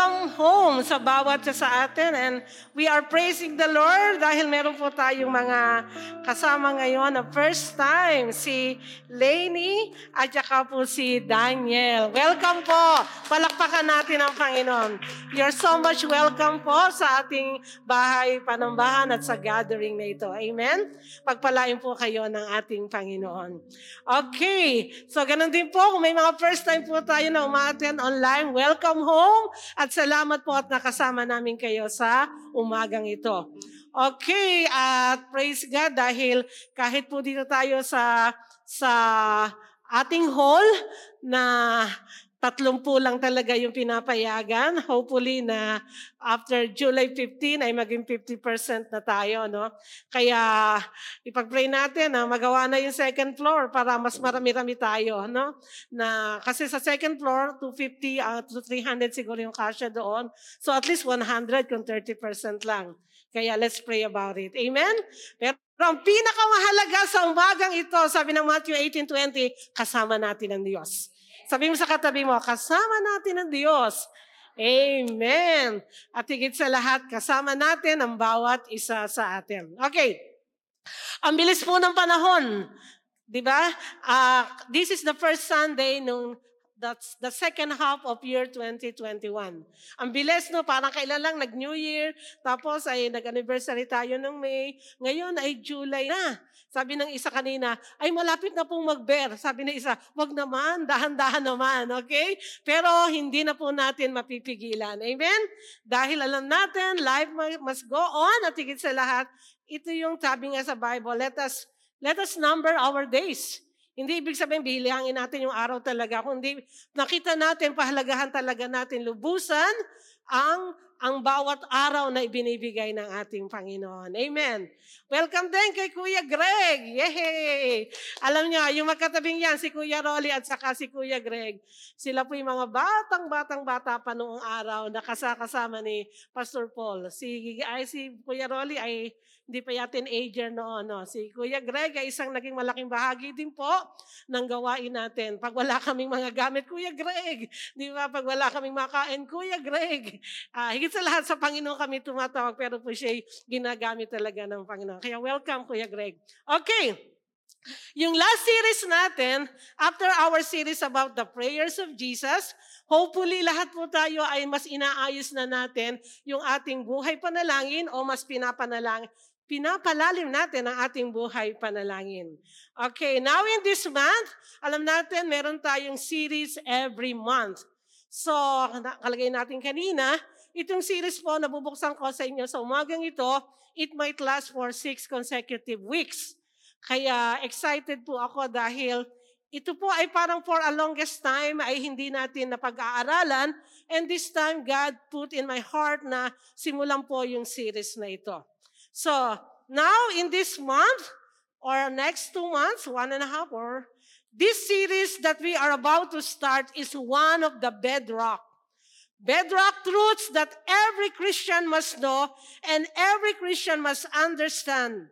welcome home sa bawat sa atin and we are praising the Lord dahil meron po tayong mga kasama ngayon na first time si Lainey at saka po si Daniel. Welcome po! Palakpakan natin ang Panginoon. You're so much welcome po sa ating bahay panambahan at sa gathering na ito. Amen? Pagpalain po kayo ng ating Panginoon. Okay, so ganun din po kung may mga first time po tayo na umaaten online, welcome home at salamat po at nakasama namin kayo sa umagang ito. Okay, at praise God dahil kahit po dito tayo sa sa ating hall na Tatlumpu lang talaga yung pinapayagan. Hopefully na after July 15 ay maging 50% na tayo. No? Kaya ipag-pray natin na magawa na yung second floor para mas marami-rami tayo. No? Na, kasi sa second floor, 250 uh, to 300 siguro yung kasya doon. So at least 100 kung 30% lang. Kaya let's pray about it. Amen? Pero ang pinakamahalaga sa umagang ito, sabi ng Matthew 18.20, kasama natin ang Diyos. Sabi mo sa katabi mo, kasama natin ang Diyos. Amen. At higit sa lahat, kasama natin ang bawat isa sa atin. Okay. Ang bilis po ng panahon. Di ba? Uh, this is the first Sunday nung That's the second half of year 2021. Ang bilis, no? Parang kailan lang nag-New Year, tapos ay nag-anniversary tayo ng May. Ngayon ay July na. Sabi ng isa kanina, ay malapit na pong mag-bear. Sabi ng isa, wag naman, dahan-dahan naman, okay? Pero hindi na po natin mapipigilan. Amen? Dahil alam natin, life must go on at higit sa lahat, ito yung sabi nga sa Bible, let us, let us number our days hindi ibig sabihin, bilihangin natin yung araw talaga. Kundi nakita natin, pahalagahan talaga natin lubusan ang ang bawat araw na ibinibigay ng ating Panginoon. Amen. Welcome din kay Kuya Greg. Yay! Alam niyo, yung magkatabing yan, si Kuya Rolly at saka si Kuya Greg, sila po yung mga batang-batang bata pa noong araw na kasakasama ni Pastor Paul. Si, ay, si Kuya Rolly ay hindi pa yatin teenager noon. No? Si Kuya Greg ay isang naging malaking bahagi din po ng gawain natin. Pag wala kaming mga gamit, Kuya Greg. Di ba? Pag wala kaming makain, Kuya Greg. Uh, higit sa lahat sa Panginoon kami tumatawag, pero po siya ginagamit talaga ng Panginoon. Kaya welcome, Kuya Greg. Okay. Yung last series natin, after our series about the prayers of Jesus, hopefully lahat po tayo ay mas inaayos na natin yung ating buhay panalangin o mas pinapanalangin pinapalalim natin ang ating buhay panalangin. Okay, now in this month, alam natin meron tayong series every month. So, kalagay natin kanina, itong series po na bubuksan ko sa inyo sa umagang ito, it might last for six consecutive weeks. Kaya excited po ako dahil ito po ay parang for a longest time ay hindi natin napag-aaralan and this time God put in my heart na simulan po yung series na ito. So, now in this month, or next two months, one and a half, or this series that we are about to start is one of the bedrock. Bedrock truths that every Christian must know and every Christian must understand.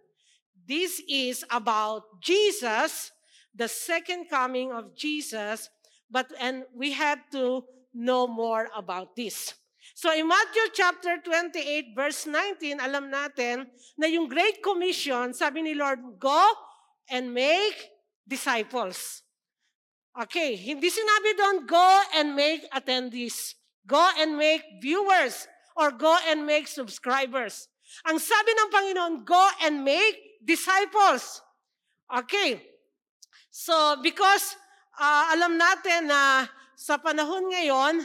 This is about Jesus, the second coming of Jesus, but and we have to know more about this. So in Matthew chapter 28 verse 19, alam natin na yung Great Commission, sabi ni Lord, go and make disciples. Okay, hindi sinabi doon, go and make attendees. Go and make viewers or go and make subscribers. Ang sabi ng Panginoon, go and make disciples. Okay. So, because uh, alam natin na sa panahon ngayon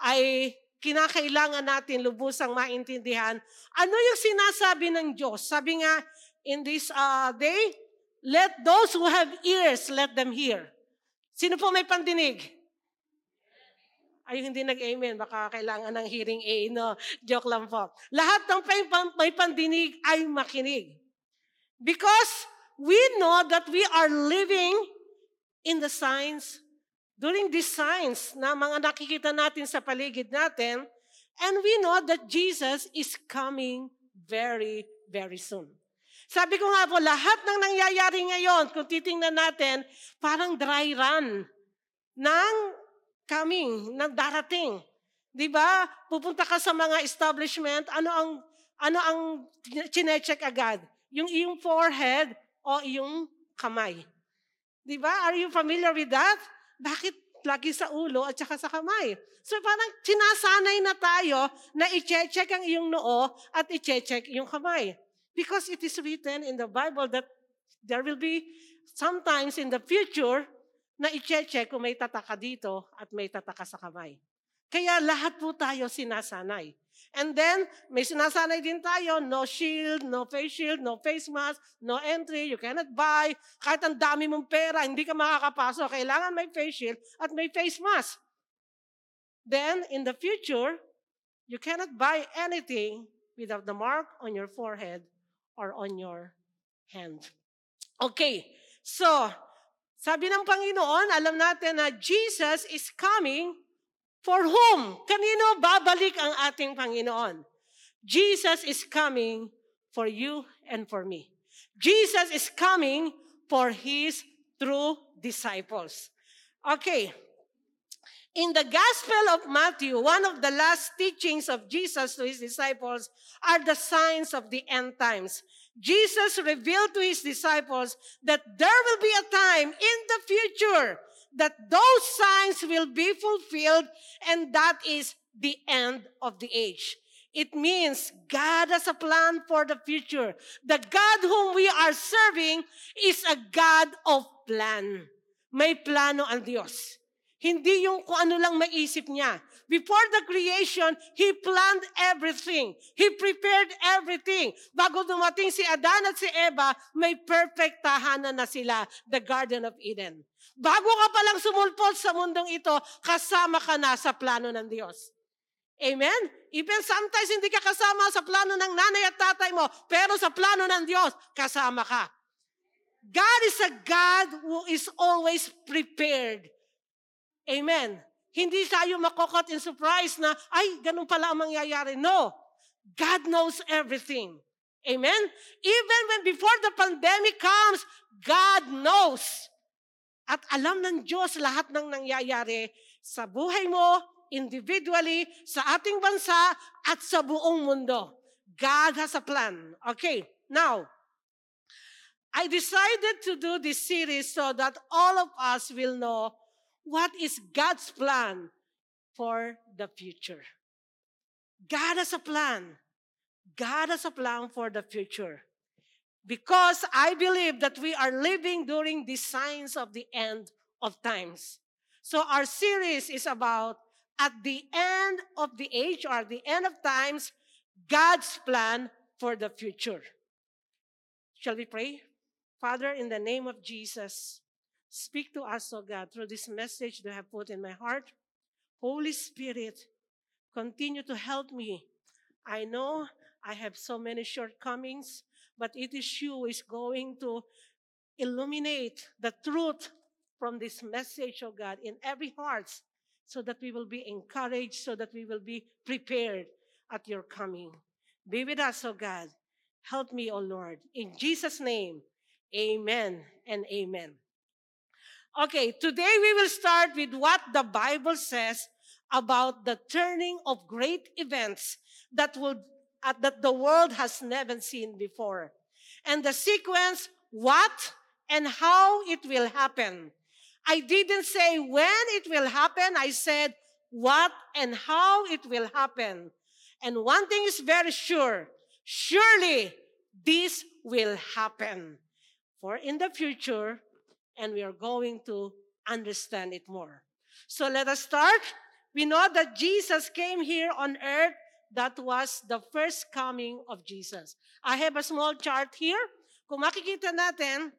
ay kinakailangan natin lubusang maintindihan ano yung sinasabi ng Diyos. Sabi nga, in this uh, day, let those who have ears, let them hear. Sino po may pandinig? Ay, hindi nag-amen. Baka kailangan ng hearing aid. No, joke lang po. Lahat ng may pandinig ay makinig. Because we know that we are living in the signs during these signs na mga nakikita natin sa paligid natin, and we know that Jesus is coming very, very soon. Sabi ko nga po, lahat ng nangyayari ngayon, kung titingnan natin, parang dry run ng coming, ng darating. 'Di ba? Pupunta ka sa mga establishment, ano ang ano ang chine-check agad? Yung iyong forehead o iyong kamay. 'Di ba? Are you familiar with that? Bakit lagi sa ulo at saka sa kamay? So parang sinasanay na tayo na i-check ang iyong noo at i-check yung kamay. Because it is written in the Bible that there will be sometimes in the future na i-check kung may tataka dito at may tataka sa kamay. Kaya lahat po tayo sinasanay. And then, may sinasanay din tayo, no shield, no face shield, no face mask, no entry, you cannot buy. Kahit ang dami mong pera, hindi ka makakapasok. Kailangan may face shield at may face mask. Then, in the future, you cannot buy anything without the mark on your forehead or on your hand. Okay, so, sabi ng Panginoon, alam natin na Jesus is coming For whom? Kanino babalik ang ating Panginoon? Jesus is coming for you and for me. Jesus is coming for His true disciples. Okay. In the Gospel of Matthew, one of the last teachings of Jesus to His disciples are the signs of the end times. Jesus revealed to His disciples that there will be a time in the future that those signs will be fulfilled, and that is the end of the age. It means God has a plan for the future. The God whom we are serving is a God of plan. May plano ang Diyos. Hindi yung kung ano lang maisip niya. Before the creation, He planned everything. He prepared everything. Bago dumating si Adan at si Eva, may perfect tahanan na sila, the Garden of Eden. Bago ka palang sumulpot sa mundong ito, kasama ka na sa plano ng Diyos. Amen? Even sometimes hindi ka kasama sa plano ng nanay at tatay mo, pero sa plano ng Diyos, kasama ka. God is a God who is always prepared. Amen. Hindi tayo makokot in surprise na, ay, ganun pala ang mangyayari. No. God knows everything. Amen? Even when before the pandemic comes, God knows. At alam ng Diyos lahat ng nangyayari sa buhay mo, individually, sa ating bansa, at sa buong mundo. God has a plan. Okay, now, I decided to do this series so that all of us will know what is God's plan for the future. God has a plan. God has a plan for the future. Because I believe that we are living during the signs of the end of times. So our series is about at the end of the age or the end of times, God's plan for the future. Shall we pray? Father, in the name of Jesus, speak to us, O oh God, through this message that I have put in my heart. Holy Spirit, continue to help me. I know I have so many shortcomings but it is you who is going to illuminate the truth from this message, of God, in every heart so that we will be encouraged, so that we will be prepared at your coming. Be with us, O God. Help me, O Lord. In Jesus' name, amen and amen. Okay, today we will start with what the Bible says about the turning of great events that will uh, that the world has never seen before. And the sequence, what and how it will happen. I didn't say when it will happen. I said what and how it will happen. And one thing is very sure. Surely this will happen for in the future, and we are going to understand it more. So let us start. We know that Jesus came here on earth that was the first coming of Jesus. I have a small chart here. Kung makikita natin,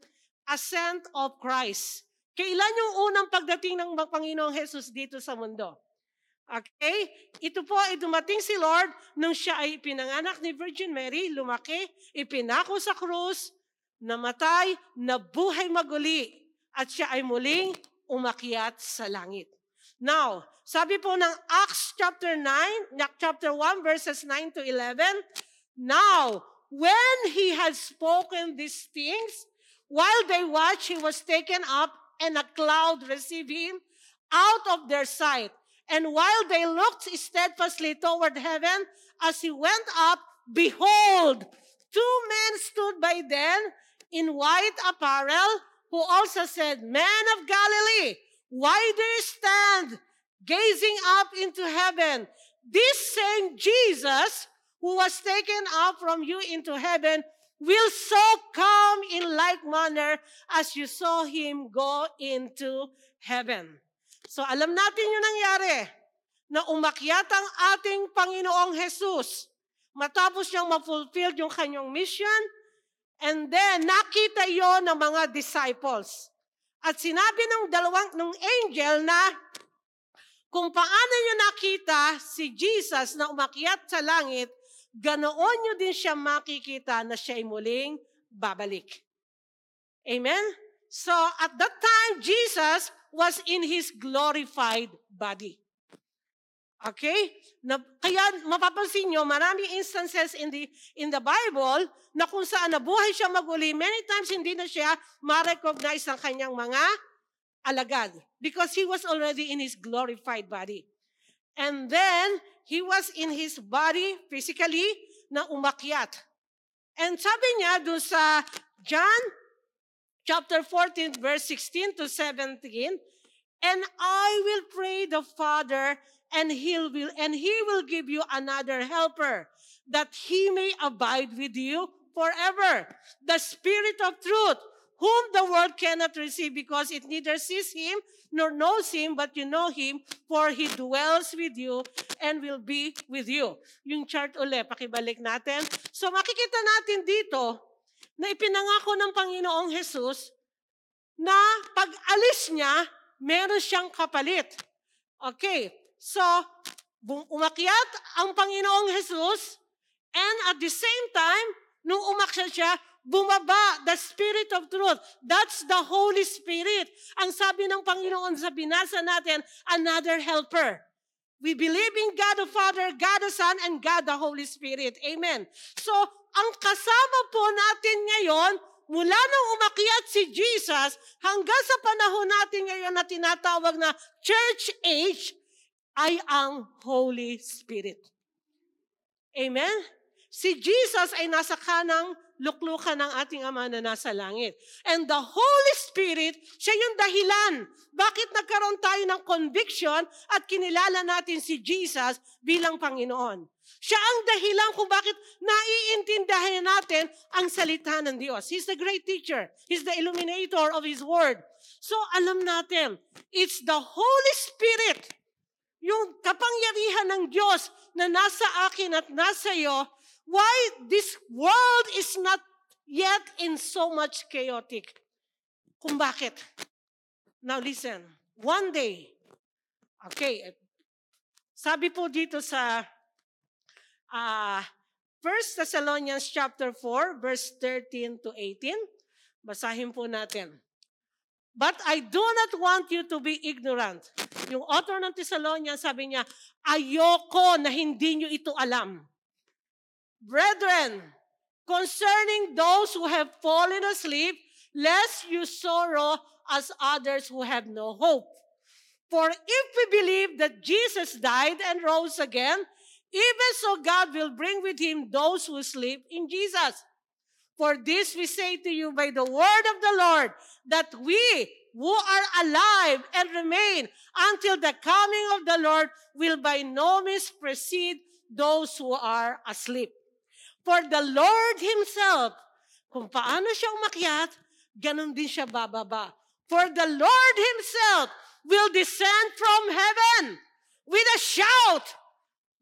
ascent of Christ. Kailan yung unang pagdating ng Panginoong Jesus dito sa mundo? Okay? Ito po ay dumating si Lord nung siya ay pinanganak ni Virgin Mary, lumaki, ipinako sa krus, namatay, nabuhay maguli, at siya ay muling umakyat sa langit. Now, sabi po ng Acts chapter 9, chapter 1 verses 9 to 11, Now, when he had spoken these things, while they watched, he was taken up, and a cloud received him out of their sight. And while they looked steadfastly toward heaven, as he went up, behold, two men stood by them in white apparel, who also said, Men of Galilee, why stand gazing up into heaven? This same Jesus who was taken up from you into heaven will so come in like manner as you saw him go into heaven. So alam natin yung nangyari na umakyat ang ating Panginoong Jesus matapos niyang ma-fulfill yung kanyang mission and then nakita yon ng mga disciples. At sinabi ng dalawang ng angel na kung paano nyo nakita si Jesus na umakyat sa langit, ganoon nyo din siya makikita na siya'y muling babalik. Amen? So, at that time, Jesus was in His glorified body. Okay? Na, kaya mapapansin nyo, maraming instances in the, in the Bible na kung saan nabuhay siya maguli, many times hindi na siya ma-recognize ng kanyang mga alagad because he was already in his glorified body. And then, he was in his body physically na umakyat. And sabi niya doon sa John chapter 14 verse 16 to 17, And I will pray the Father and he will and he will give you another helper that he may abide with you forever the spirit of truth whom the world cannot receive because it neither sees him nor knows him, but you know him, for he dwells with you and will be with you. Yung chart uli, pakibalik natin. So makikita natin dito na ipinangako ng Panginoong Jesus na pag alis niya, meron siyang kapalit. Okay, so umakyat ang Panginoong Jesus and at the same time, nung umakyat siya, bumaba, the Spirit of Truth. That's the Holy Spirit. Ang sabi ng Panginoon sa binasa natin, another helper. We believe in God the Father, God the Son, and God the Holy Spirit. Amen. So, ang kasama po natin ngayon, mula nang umakyat si Jesus, hanggang sa panahon natin ngayon na tinatawag na church age, ay ang Holy Spirit. Amen? Si Jesus ay nasa kanang luklukan ng ating Ama na nasa langit. And the Holy Spirit, siya yung dahilan. Bakit nagkaroon tayo ng conviction at kinilala natin si Jesus bilang Panginoon? Siya ang dahilan kung bakit naiintindihan natin ang salita ng Diyos. He's the great teacher. He's the illuminator of His Word. So alam natin, it's the Holy Spirit, yung kapangyarihan ng Diyos na nasa akin at nasa iyo, why this world is not yet in so much chaotic. Kung bakit? Now listen, one day, okay, sabi po dito sa uh, 1 Thessalonians chapter 4, verse 13 to 18, basahin po natin. But I do not want you to be ignorant. Yung author ng Thessalonians, sabi niya, ayoko na hindi nyo ito alam. Brethren, concerning those who have fallen asleep, lest you sorrow as others who have no hope. For if we believe that Jesus died and rose again, even so God will bring with him those who sleep in Jesus. For this we say to you by the word of the Lord, that we who are alive and remain until the coming of the Lord will by no means precede those who are asleep. For the Lord Himself, kung paano siya umakyat, ganun din siya bababa. For the Lord Himself will descend from heaven with a shout,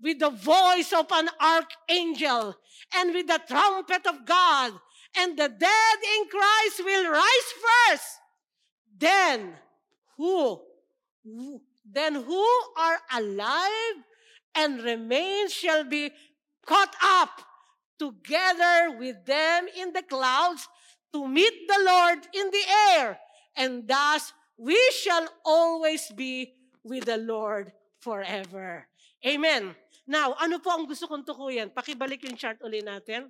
with the voice of an archangel, and with the trumpet of God, and the dead in Christ will rise first. Then who, then who are alive and remain shall be caught up together with them in the clouds to meet the Lord in the air. And thus we shall always be with the Lord forever. Amen. Now, ano po ang gusto kong tukuyan? Pakibalik yung chart uli natin.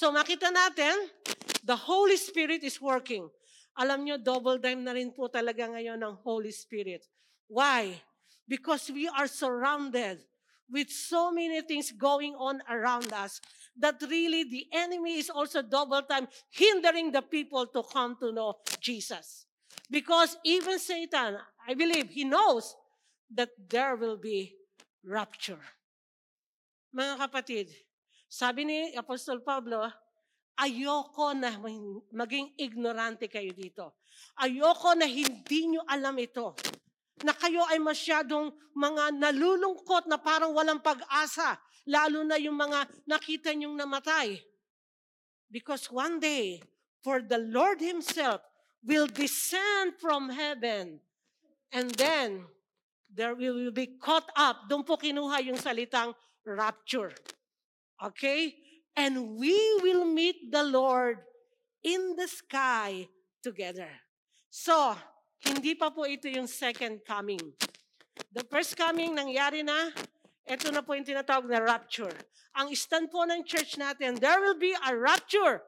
So makita natin, the Holy Spirit is working. Alam nyo, double time na rin po talaga ngayon ng Holy Spirit. Why? because we are surrounded with so many things going on around us that really the enemy is also double time hindering the people to come to know Jesus. Because even Satan, I believe, he knows that there will be rapture. Mga kapatid, sabi ni Apostol Pablo, ayoko na maging ignorante kayo dito. Ayoko na hindi nyo alam ito na kayo ay masyadong mga nalulungkot na parang walang pag-asa, lalo na yung mga nakita nyong namatay. Because one day, for the Lord Himself will descend from heaven and then there will be caught up. Doon po kinuha yung salitang rapture. Okay? And we will meet the Lord in the sky together. So, hindi pa po ito yung second coming. The first coming, nangyari na. Ito na po yung tinatawag na rapture. Ang stand po ng church natin, there will be a rapture.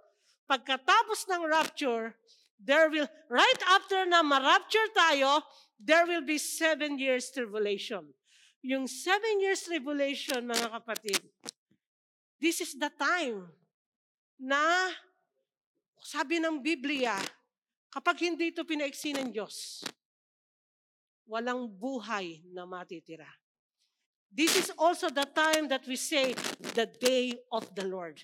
Pagkatapos ng rapture, there will, right after na ma-rapture tayo, there will be seven years tribulation. Yung seven years tribulation, mga kapatid, this is the time na, sabi ng Biblia, Kapag hindi ito pinaiksi ng Diyos, walang buhay na matitira. This is also the time that we say, the day of the Lord.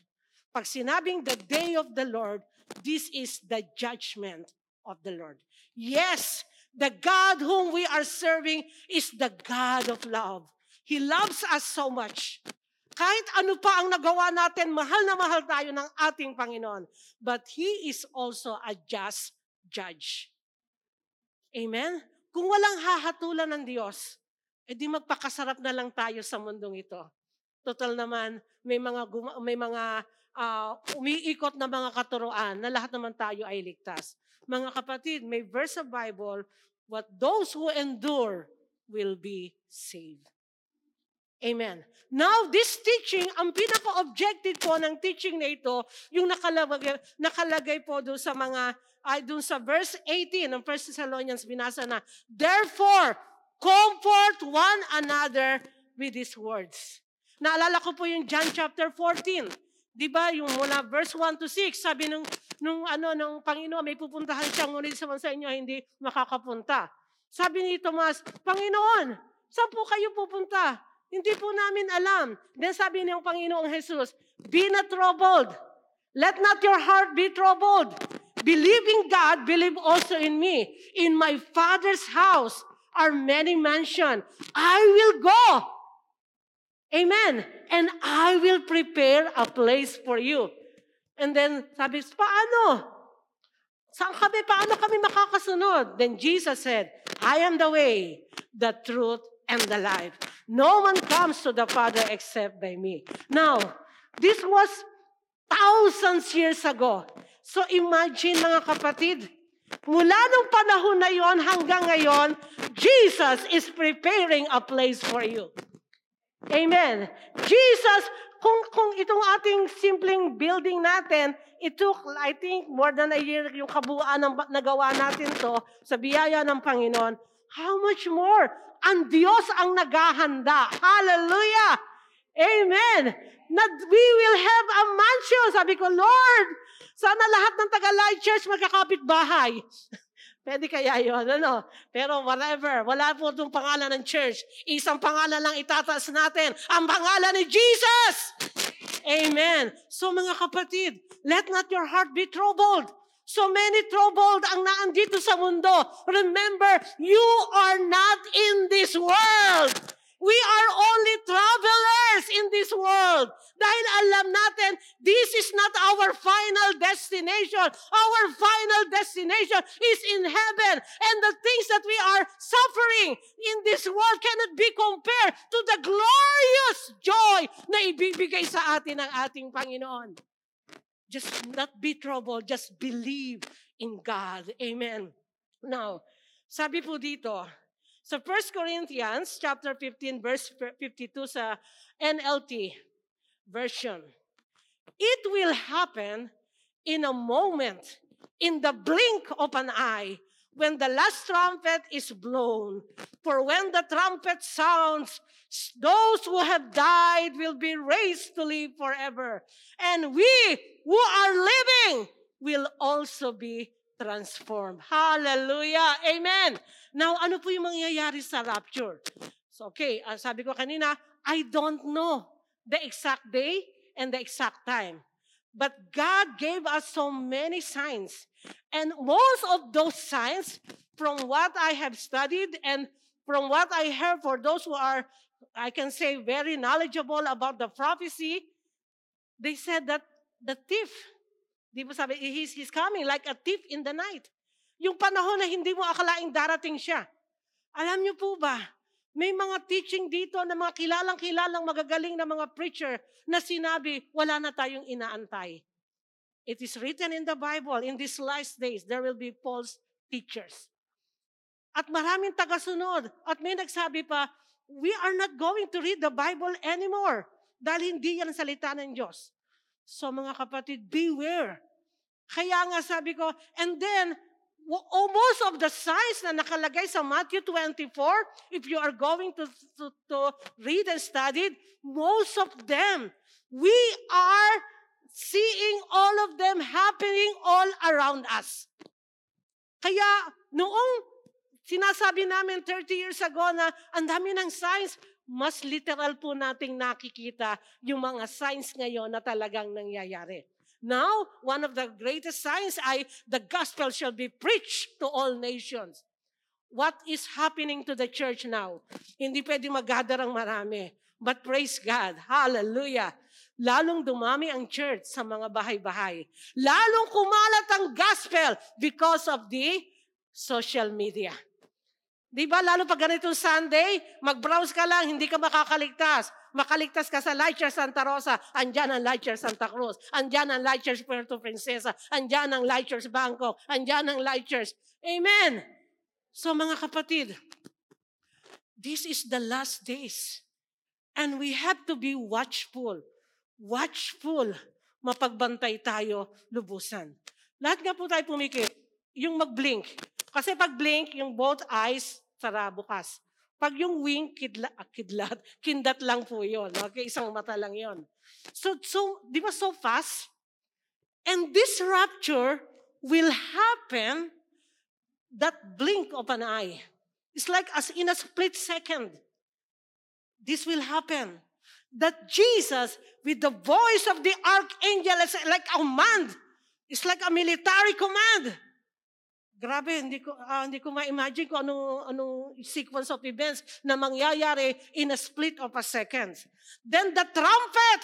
Pag sinabing the day of the Lord, this is the judgment of the Lord. Yes, the God whom we are serving is the God of love. He loves us so much. Kahit ano pa ang nagawa natin, mahal na mahal tayo ng ating Panginoon. But He is also a just judge. Amen? Kung walang hahatulan ng Diyos, edi magpakasarap na lang tayo sa mundong ito. Total naman, may mga, may mga uh, umiikot na mga katuroan na lahat naman tayo ay ligtas. Mga kapatid, may verse sa Bible, what those who endure will be saved. Amen. Now, this teaching, ang pinaka-objective po ng teaching na ito, yung nakalagay, nakalagay po doon sa mga ay dun sa verse 18 ng 1 Thessalonians binasa na, Therefore, comfort one another with these words. Naalala ko po yung John chapter 14. 'Di ba? Yung mula verse 1 to 6, sabi nung nung ano ng Panginoon, may pupuntahan siya ngunit sa sa inyo hindi makakapunta. Sabi ni Tomas, Panginoon, saan po kayo pupunta? Hindi po namin alam. Then sabi ng Panginoong Jesus, Be not troubled. Let not your heart be troubled. Believe in God, believe also in me. In my Father's house are many mansions. I will go. Amen. And I will prepare a place for you. And then, sabi, paano? Saan kami, paano kami makakasunod? Then Jesus said, I am the way, the truth, and the life. No one comes to the Father except by me. Now, this was thousands years ago. So imagine mga kapatid, mula nung panahon na yon hanggang ngayon, Jesus is preparing a place for you. Amen. Jesus, kung, kung itong ating simpleng building natin, it took, I think, more than a year yung kabuuan ng nagawa natin to sa biyaya ng Panginoon. How much more? Ang Diyos ang naghahanda. Hallelujah! Amen! Na we will have a mansion. Sabi ko, Lord, sana lahat ng Tagalay Church magkakapit bahay. Pwede kaya yun, ano? Pero whatever, wala po itong pangalan ng church. Isang pangalan lang itataas natin, ang pangalan ni Jesus! Amen. So mga kapatid, let not your heart be troubled. So many troubled ang naandito sa mundo. Remember, you are not in this world. We are only travelers in this world. Dahil alam natin, this is not our final destination. Our final destination is in heaven. And the things that we are suffering in this world cannot be compared to the glorious joy na ibibigay sa atin ng ating Panginoon. Just not be troubled. Just believe in God. Amen. Now, sabi po dito, sa 1 Corinthians chapter 15 verse 52 sa NLT version. It will happen in a moment, in the blink of an eye, when the last trumpet is blown. For when the trumpet sounds, those who have died will be raised to live forever. And we who are living will also be transformed. Hallelujah. Amen. Now, ano po yung mangyayari sa rapture? So, okay, uh, sabi ko kanina, I don't know the exact day and the exact time. But God gave us so many signs. And most of those signs, from what I have studied and from what I heard for those who are, I can say, very knowledgeable about the prophecy, they said that the thief, di ba he's, he's coming like a thief in the night. Yung panahon na hindi mo akalaing darating siya. Alam niyo po ba, may mga teaching dito na mga kilalang-kilalang magagaling na mga preacher na sinabi, wala na tayong inaantay. It is written in the Bible, in these last days, there will be false teachers. At maraming tagasunod. At may nagsabi pa, we are not going to read the Bible anymore dahil hindi yan salita ng Diyos. So mga kapatid, beware. Kaya nga sabi ko, and then almost of the signs na nakalagay sa Matthew 24, if you are going to, to, to read and study, most of them, we are seeing all of them happening all around us. Kaya noong sinasabi namin 30 years ago na ang dami ng signs, mas literal po nating nakikita yung mga signs ngayon na talagang nangyayari. Now, one of the greatest signs ay the gospel shall be preached to all nations. What is happening to the church now? Hindi pwede mag-gather ang marami. But praise God. Hallelujah. Lalong dumami ang church sa mga bahay-bahay. Lalong kumalat ang gospel because of the social media. Di ba, lalo pag ganitong Sunday, mag-browse ka lang, hindi ka makakaligtas. Makaligtas ka sa Lightshare Santa Rosa, andyan ang Lightshare Santa Cruz, andyan ang Lightshare Puerto Princesa, andyan ang Lightshare Bangkok, andyan ang Lightshare. Amen! So mga kapatid, this is the last days. And we have to be watchful. Watchful. Mapagbantay tayo lubusan. Lahat nga po tayo pumikit. Yung mag-blink. Kasi pag blink, yung both eyes, sara bukas. Pag yung wink, kidla, ah, kidlat, kindat lang po yon. Okay, isang mata lang yon. So, so, di ba so fast? And this rapture will happen that blink of an eye. It's like as in a split second. This will happen. That Jesus, with the voice of the archangel, is like a command. It's like a military command Grabe, hindi ko uh, hindi ko ma-imagine kung anong anong sequence of events na mangyayari in a split of a second. Then the trumpet.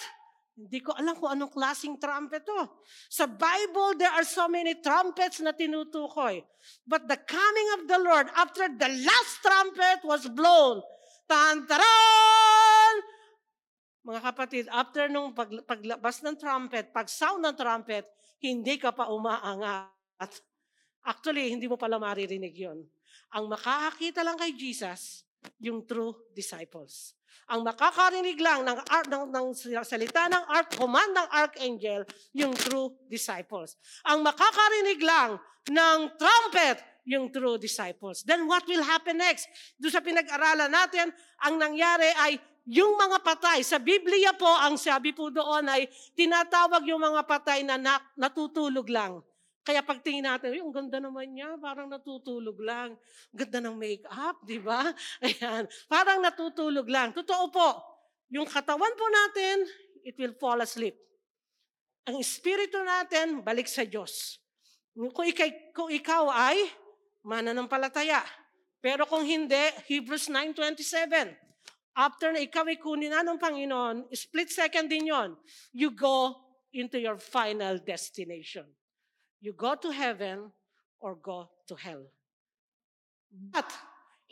Hindi ko alam kung anong klaseng trumpet to. Sa Bible, there are so many trumpets na tinutukoy. But the coming of the Lord, after the last trumpet was blown, tantaran! Mga kapatid, after nung pag, paglabas ng trumpet, pag sound ng trumpet, hindi ka pa umaangat Actually, hindi mo pala maririnig yon. Ang makakakita lang kay Jesus, yung true disciples. Ang makakarinig lang ng, art, ng, ng salita ng art, command ng archangel, yung true disciples. Ang makakarinig lang ng trumpet, yung true disciples. Then what will happen next? Doon sa pinag-aralan natin, ang nangyari ay yung mga patay, sa Biblia po, ang sabi po doon ay tinatawag yung mga patay na natutulog lang. Kaya pagtingin natin, ang ganda naman niya, parang natutulog lang. Ganda ng make-up, di ba? Ayan, parang natutulog lang. Totoo po, yung katawan po natin, it will fall asleep. Ang espiritu natin, balik sa Diyos. Kung, ikay, kung ikaw ay mananampalataya. Pero kung hindi, Hebrews 9.27, after na ikaw ay kunin na ng Panginoon, split second din yon, you go into your final destination. You go to heaven or go to hell. But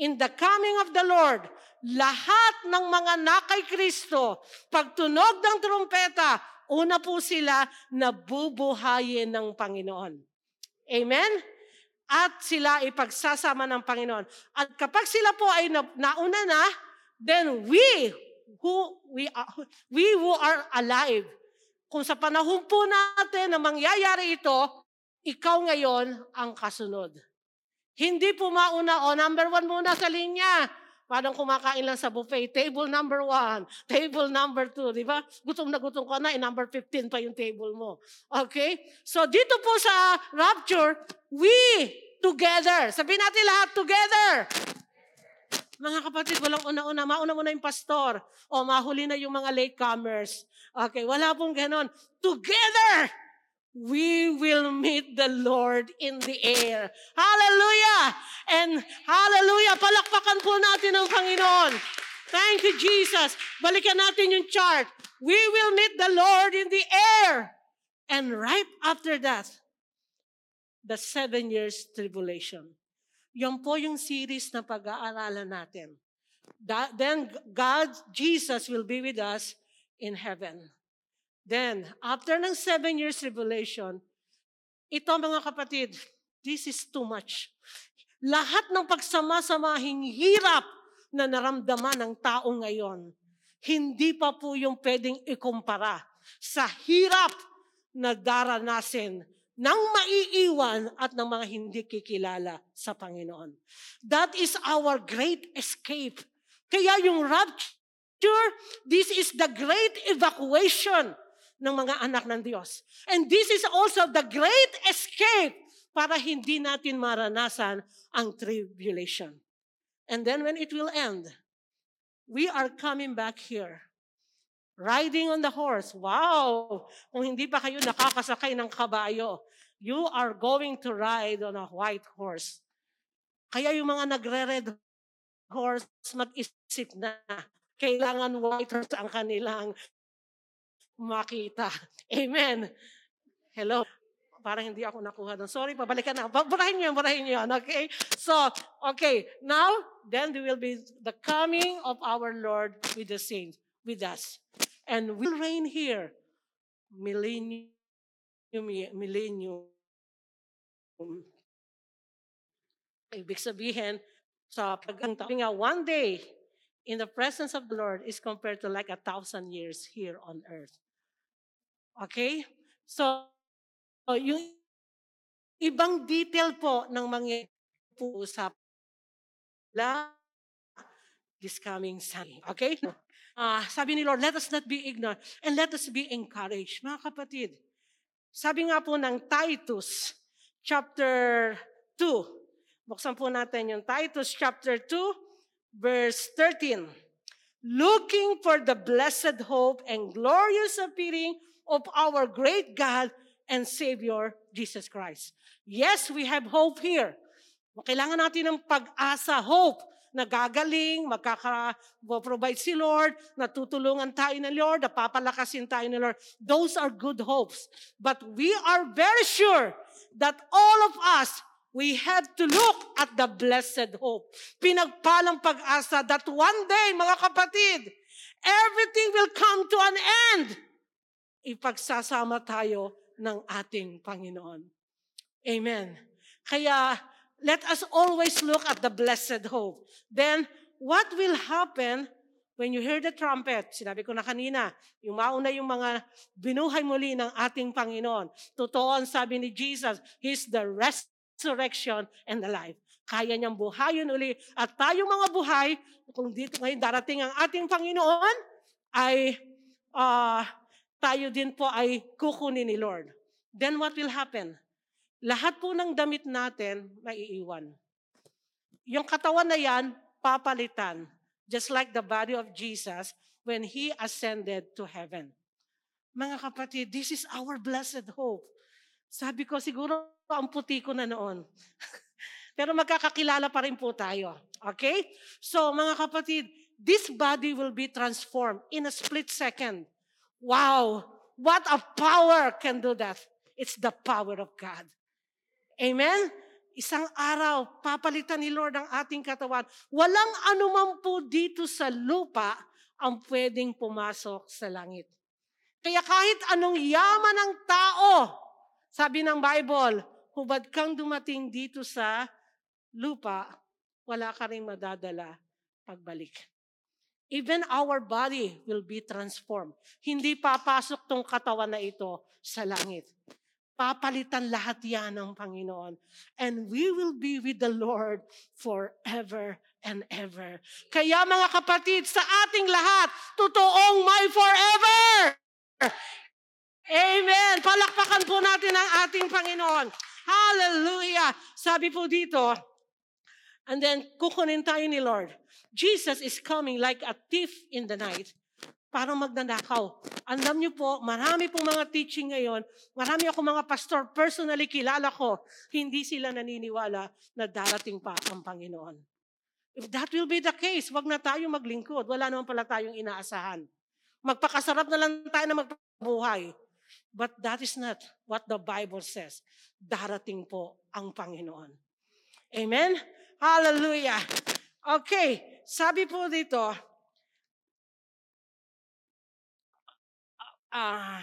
in the coming of the Lord, lahat ng mga nakay Kristo, pagtunog ng trumpeta, una po sila nabubuhayin ng Panginoon. Amen? At sila ipagsasama ng Panginoon. At kapag sila po ay nauna na, then we who we are, we who are alive, kung sa panahon po natin na mangyayari ito, ikaw ngayon ang kasunod. Hindi po mauna, o number one muna sa linya. Parang kumakain lang sa buffet. Table number one, table number two, di ba? Gutom na gutom ka na, eh, number 15 pa yung table mo. Okay? So dito po sa rapture, we together. Sabihin natin lahat together. Mga kapatid, walang una-una. Mauna muna yung pastor. O mahuli na yung mga latecomers. Okay, wala pong ganon. Together! We will meet the Lord in the air. Hallelujah! And hallelujah, palakpakan po natin ang Panginoon. Thank you, Jesus. Balikan natin yung chart. We will meet the Lord in the air. And right after that, the seven years tribulation. Yan po yung series na pag-aaralan natin. That, then God, Jesus will be with us in heaven. Then, after ng seven years tribulation, ito mga kapatid, this is too much. Lahat ng pagsama-samahing hirap na naramdaman ng tao ngayon, hindi pa po yung pwedeng ikumpara sa hirap na daranasin ng maiiwan at ng mga hindi kikilala sa Panginoon. That is our great escape. Kaya yung rapture, this is the great evacuation ng mga anak ng Diyos. And this is also the great escape para hindi natin maranasan ang tribulation. And then when it will end, we are coming back here. Riding on the horse. Wow! Kung hindi pa kayo nakakasakay ng kabayo, you are going to ride on a white horse. Kaya yung mga nagre-red horse, mag-isip na kailangan white horse ang kanilang makita. Amen. Hello. Parang hindi ako nakuha doon. Sorry, pabalikan na. Burahin niyo, burahin niyo. Okay? So, okay. Now, then there will be the coming of our Lord with the saints, with us. And we'll reign here. Millennium, millennium. Ibig sabihin, sa pagkantawin nga, one day, in the presence of the Lord is compared to like a thousand years here on earth. Okay? So, yung ibang detail po ng mga puusap la this coming Sunday. Okay? Uh, sabi ni Lord, let us not be ignorant and let us be encouraged. Mga kapatid, sabi nga po ng Titus chapter 2. Buksan po natin yung Titus chapter 2 verse 13. Looking for the blessed hope and glorious appearing of our great God and Savior, Jesus Christ. Yes, we have hope here. Kailangan natin ng pag-asa, hope, na gagaling, magkaka-provide si Lord, natutulungan tayo ng Lord, napapalakasin tayo ng Lord. Those are good hopes. But we are very sure that all of us, we have to look at the blessed hope. Pinagpalang pag-asa that one day, mga kapatid, everything will come to an end ipagsasama tayo ng ating Panginoon. Amen. Kaya, let us always look at the blessed hope. Then, what will happen when you hear the trumpet? Sinabi ko na kanina, yung mauna yung mga binuhay muli ng ating Panginoon. Totoo ang sabi ni Jesus, He's the resurrection and the life. Kaya niyang buhayin uli. At tayong mga buhay, kung dito ngayon darating ang ating Panginoon, ay uh, tayo din po ay kukunin ni Lord. Then what will happen? Lahat po ng damit natin maiiwan. Yung katawan na yan, papalitan. Just like the body of Jesus when He ascended to heaven. Mga kapatid, this is our blessed hope. Sabi ko, siguro ang puti ko na noon. Pero magkakakilala pa rin po tayo. Okay? So, mga kapatid, this body will be transformed in a split second. Wow! What a power can do that. It's the power of God. Amen? Isang araw, papalitan ni Lord ang ating katawan. Walang anuman po dito sa lupa ang pwedeng pumasok sa langit. Kaya kahit anong yaman ng tao, sabi ng Bible, hubad kang dumating dito sa lupa, wala ka rin madadala pagbalik. Even our body will be transformed. Hindi papasok tong katawan na ito sa langit. Papalitan lahat yan ng Panginoon. And we will be with the Lord forever and ever. Kaya mga kapatid, sa ating lahat, totoong may forever! Amen! Palakpakan po natin ang ating Panginoon. Hallelujah! Sabi po dito, and then kukunin tayo ni Lord. Jesus is coming like a thief in the night parang magnanakaw. Alam niyo po, marami pong mga teaching ngayon, marami ako mga pastor, personally kilala ko, hindi sila naniniwala na darating pa ang Panginoon. If that will be the case, wag na tayo maglingkod. Wala naman pala tayong inaasahan. Magpakasarap na lang tayo na magpabuhay. But that is not what the Bible says. Darating po ang Panginoon. Amen? Hallelujah. Okay, sabi po dito, Uh,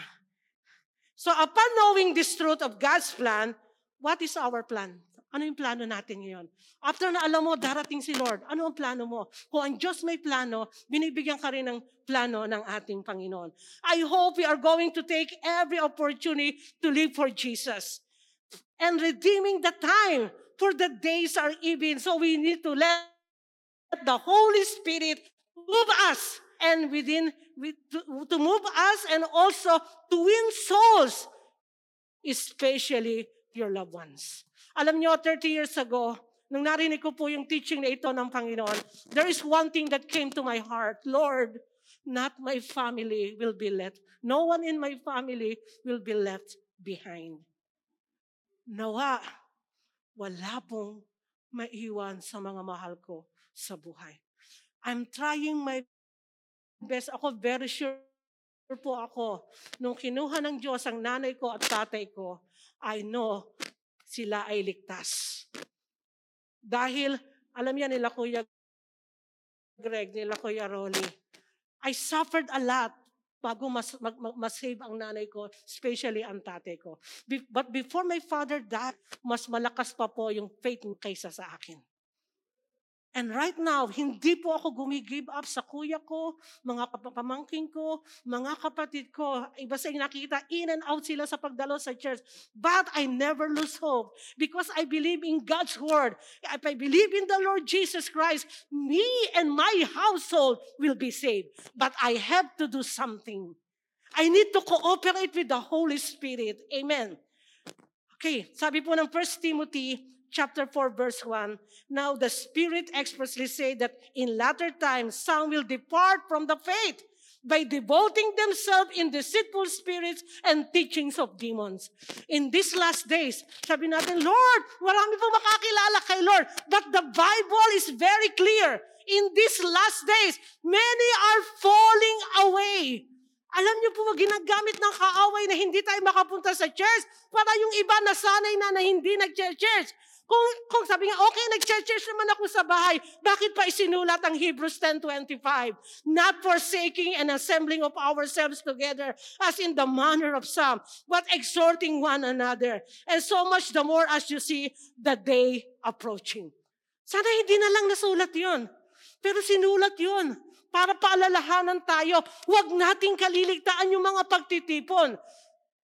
so upon knowing this truth of God's plan, what is our plan? Ano yung plano natin ngayon? After na alam mo, darating si Lord, ano ang plano mo? Kung ang Diyos may plano, binibigyan ka rin ng plano ng ating Panginoon. I hope we are going to take every opportunity to live for Jesus. And redeeming the time, for the days are even. So we need to let the Holy Spirit move us and within to, to move us and also to win souls, especially your loved ones. Alam niyo, 30 years ago, nung narinig ko po yung teaching na ito ng Panginoon, there is one thing that came to my heart. Lord, not my family will be left. No one in my family will be left behind. Nawa, wala pong maiwan sa mga mahal ko sa buhay. I'm trying my best ako, very sure po ako, nung kinuha ng Diyos ang nanay ko at tatay ko, I know sila ay ligtas. Dahil, alam yan nila Kuya Greg, nila Kuya Rolly, I suffered a lot bago mas, mag, mag, mas-save ang nanay ko, especially ang tatay ko. Be, but before my father died, mas malakas pa po yung faith kaysa sa akin. And right now, hindi po ako gumigive up sa kuya ko, mga pamangking ko, mga kapatid ko. Iba sa nakita, in and out sila sa pagdalo sa church. But I never lose hope because I believe in God's word. If I believe in the Lord Jesus Christ, me and my household will be saved. But I have to do something. I need to cooperate with the Holy Spirit. Amen. Okay, sabi po ng 1 Timothy chapter 4, verse 1. Now the Spirit expressly say that in latter times some will depart from the faith by devoting themselves in deceitful spirits and teachings of demons. In these last days, sabi natin, Lord, marami po makakilala kay Lord. But the Bible is very clear. In these last days, many are falling away. Alam niyo po, ginagamit ng kaaway na hindi tayo makapunta sa church para yung iba nasanay na na hindi nag-church. Kung, kung sabi nga, okay, nag-church naman ako sa bahay, bakit pa isinulat ang Hebrews 10.25? Not forsaking and assembling of ourselves together as in the manner of some, but exhorting one another. And so much the more as you see the day approaching. Sana hindi na lang nasulat yon. Pero sinulat yon para paalalahanan tayo, huwag nating kaliligtaan yung mga pagtitipon.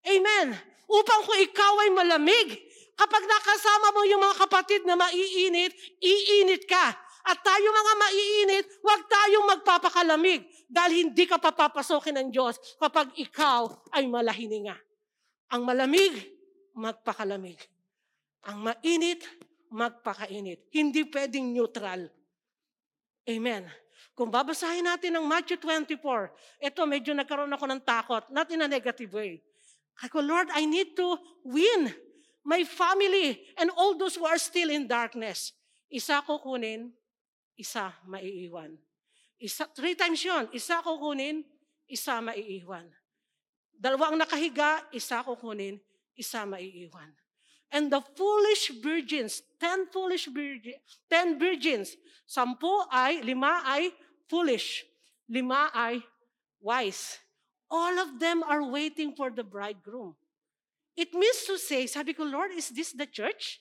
Amen. Upang kung ikaw ay malamig, Kapag nakasama mo yung mga kapatid na maiinit, iinit ka. At tayo mga maiinit, huwag tayong magpapakalamig dahil hindi ka papapasokin ng Diyos kapag ikaw ay malahininga. Ang malamig, magpakalamig. Ang mainit, magpakainit. Hindi pwedeng neutral. Amen. Kung babasahin natin ng Matthew 24, ito medyo nagkaroon ako ng takot, not in a negative way. Ako, Lord, I need to win my family, and all those who are still in darkness. Isa kukunin, isa maiiwan. Isa, three times yun. Isa kukunin, isa maiiwan. Dalawang nakahiga, isa kukunin, isa maiiwan. And the foolish virgins, ten foolish virgins, ten virgins, sampu ay, lima ay foolish, lima ay wise. All of them are waiting for the bridegroom. It means to say, sabi ko, Lord, is this the church?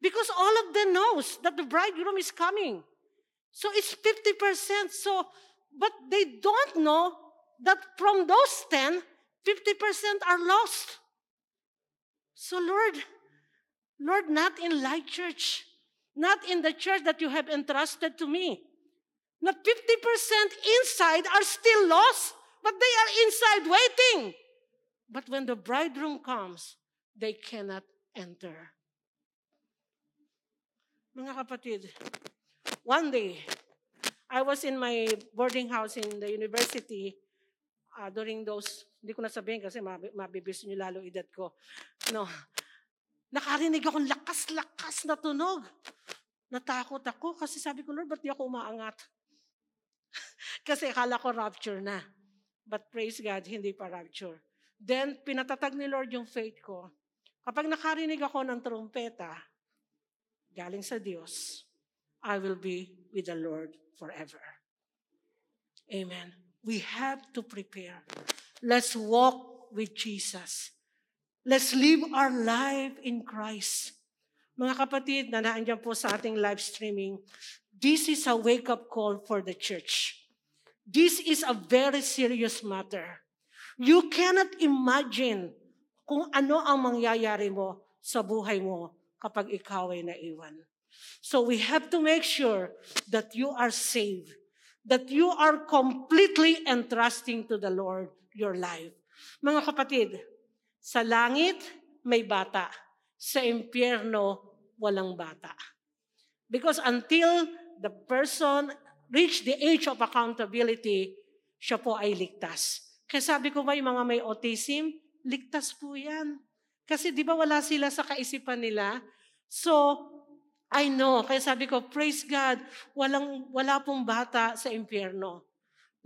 Because all of them knows that the bridegroom is coming. So it's 50%. So, but they don't know that from those 10, 50% are lost. So Lord, Lord, not in Light Church, not in the church that you have entrusted to me. Not 50% inside are still lost, but they are inside waiting. But when the bridegroom comes, they cannot enter. Mga kapatid, one day, I was in my boarding house in the university uh, during those, hindi ko na sabihin kasi mabibis nyo lalo edad ko. No, nakarinig akong lakas-lakas na tunog. Natakot ako kasi sabi ko, Lord, ba't di ako umaangat? kasi akala ko rapture na. But praise God, hindi pa rapture. Then, pinatatag ni Lord yung faith ko. Kapag nakarinig ako ng trumpeta, galing sa Diyos, I will be with the Lord forever. Amen. We have to prepare. Let's walk with Jesus. Let's live our life in Christ. Mga kapatid na naandyan po sa ating live streaming, this is a wake-up call for the church. This is a very serious matter. You cannot imagine kung ano ang mangyayari mo sa buhay mo kapag ikaw ay naiwan. So we have to make sure that you are saved, that you are completely entrusting to the Lord your life. Mga kapatid, sa langit, may bata. Sa impyerno, walang bata. Because until the person reach the age of accountability, siya po ay ligtas. Kaya sabi ko ba yung mga may autism, ligtas po yan. Kasi di ba wala sila sa kaisipan nila? So, I know. Kaya sabi ko, praise God, walang, wala pong bata sa impyerno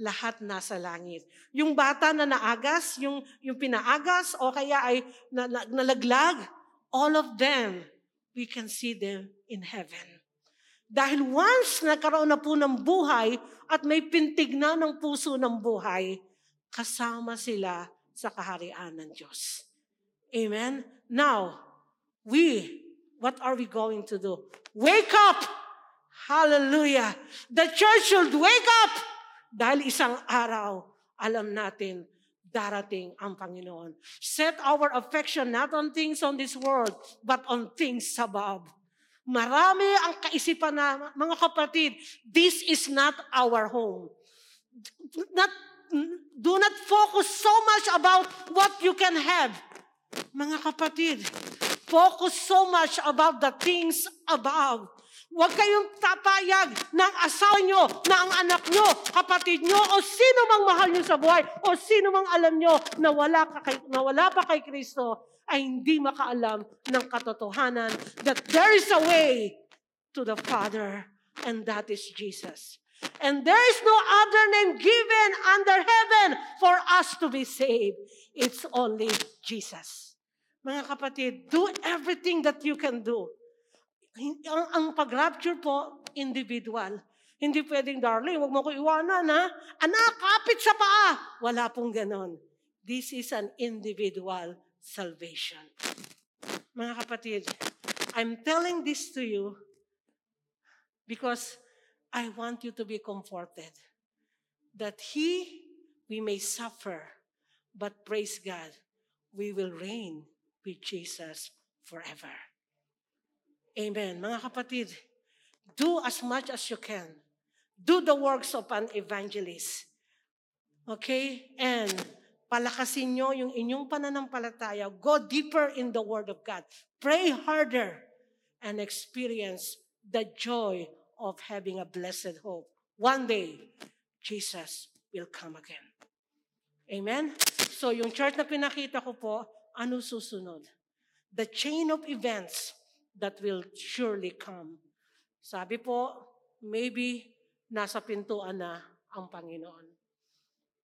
lahat nasa langit. Yung bata na naagas, yung, yung pinaagas, o kaya ay na, na, nalaglag, all of them, we can see them in heaven. Dahil once nagkaroon na po ng buhay at may pintig na ng puso ng buhay, kasama sila sa kaharian ng Diyos. Amen? Now, we, what are we going to do? Wake up! Hallelujah! The church should wake up! Dahil isang araw, alam natin, darating ang Panginoon. Set our affection not on things on this world, but on things above. Marami ang kaisipan na, mga kapatid, this is not our home. Not, do not focus so much about what you can have. Mga kapatid, focus so much about the things above. Huwag kayong tapayag ng asawa nyo, na ang anak nyo, kapatid nyo, o sino mang mahal nyo sa buhay, o sino mang alam nyo na wala, ka kay, na wala pa kay Kristo, ay hindi makaalam ng katotohanan that there is a way to the Father, and that is Jesus. And there is no other name given under heaven for us to be saved. It's only Jesus. Mga kapatid, do everything that you can do ang, ang pag-rapture po, individual. Hindi pwedeng, darling, wag mo ko iwanan, ha? Anak, kapit sa paa. Wala pong ganon. This is an individual salvation. Mga kapatid, I'm telling this to you because I want you to be comforted that He, we may suffer, but praise God, we will reign with Jesus forever. Amen. Mga kapatid, do as much as you can. Do the works of an evangelist. Okay? And palakasin nyo yung inyong pananampalataya. Go deeper in the Word of God. Pray harder and experience the joy of having a blessed hope. One day, Jesus will come again. Amen? So yung chart na pinakita ko po, ano susunod? The chain of events that will surely come. Sabi po, maybe nasa pintuan na ang Panginoon.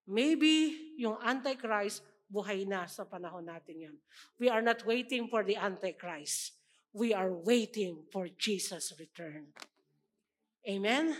Maybe yung Antichrist buhay na sa panahon natin yan. We are not waiting for the Antichrist. We are waiting for Jesus' return. Amen?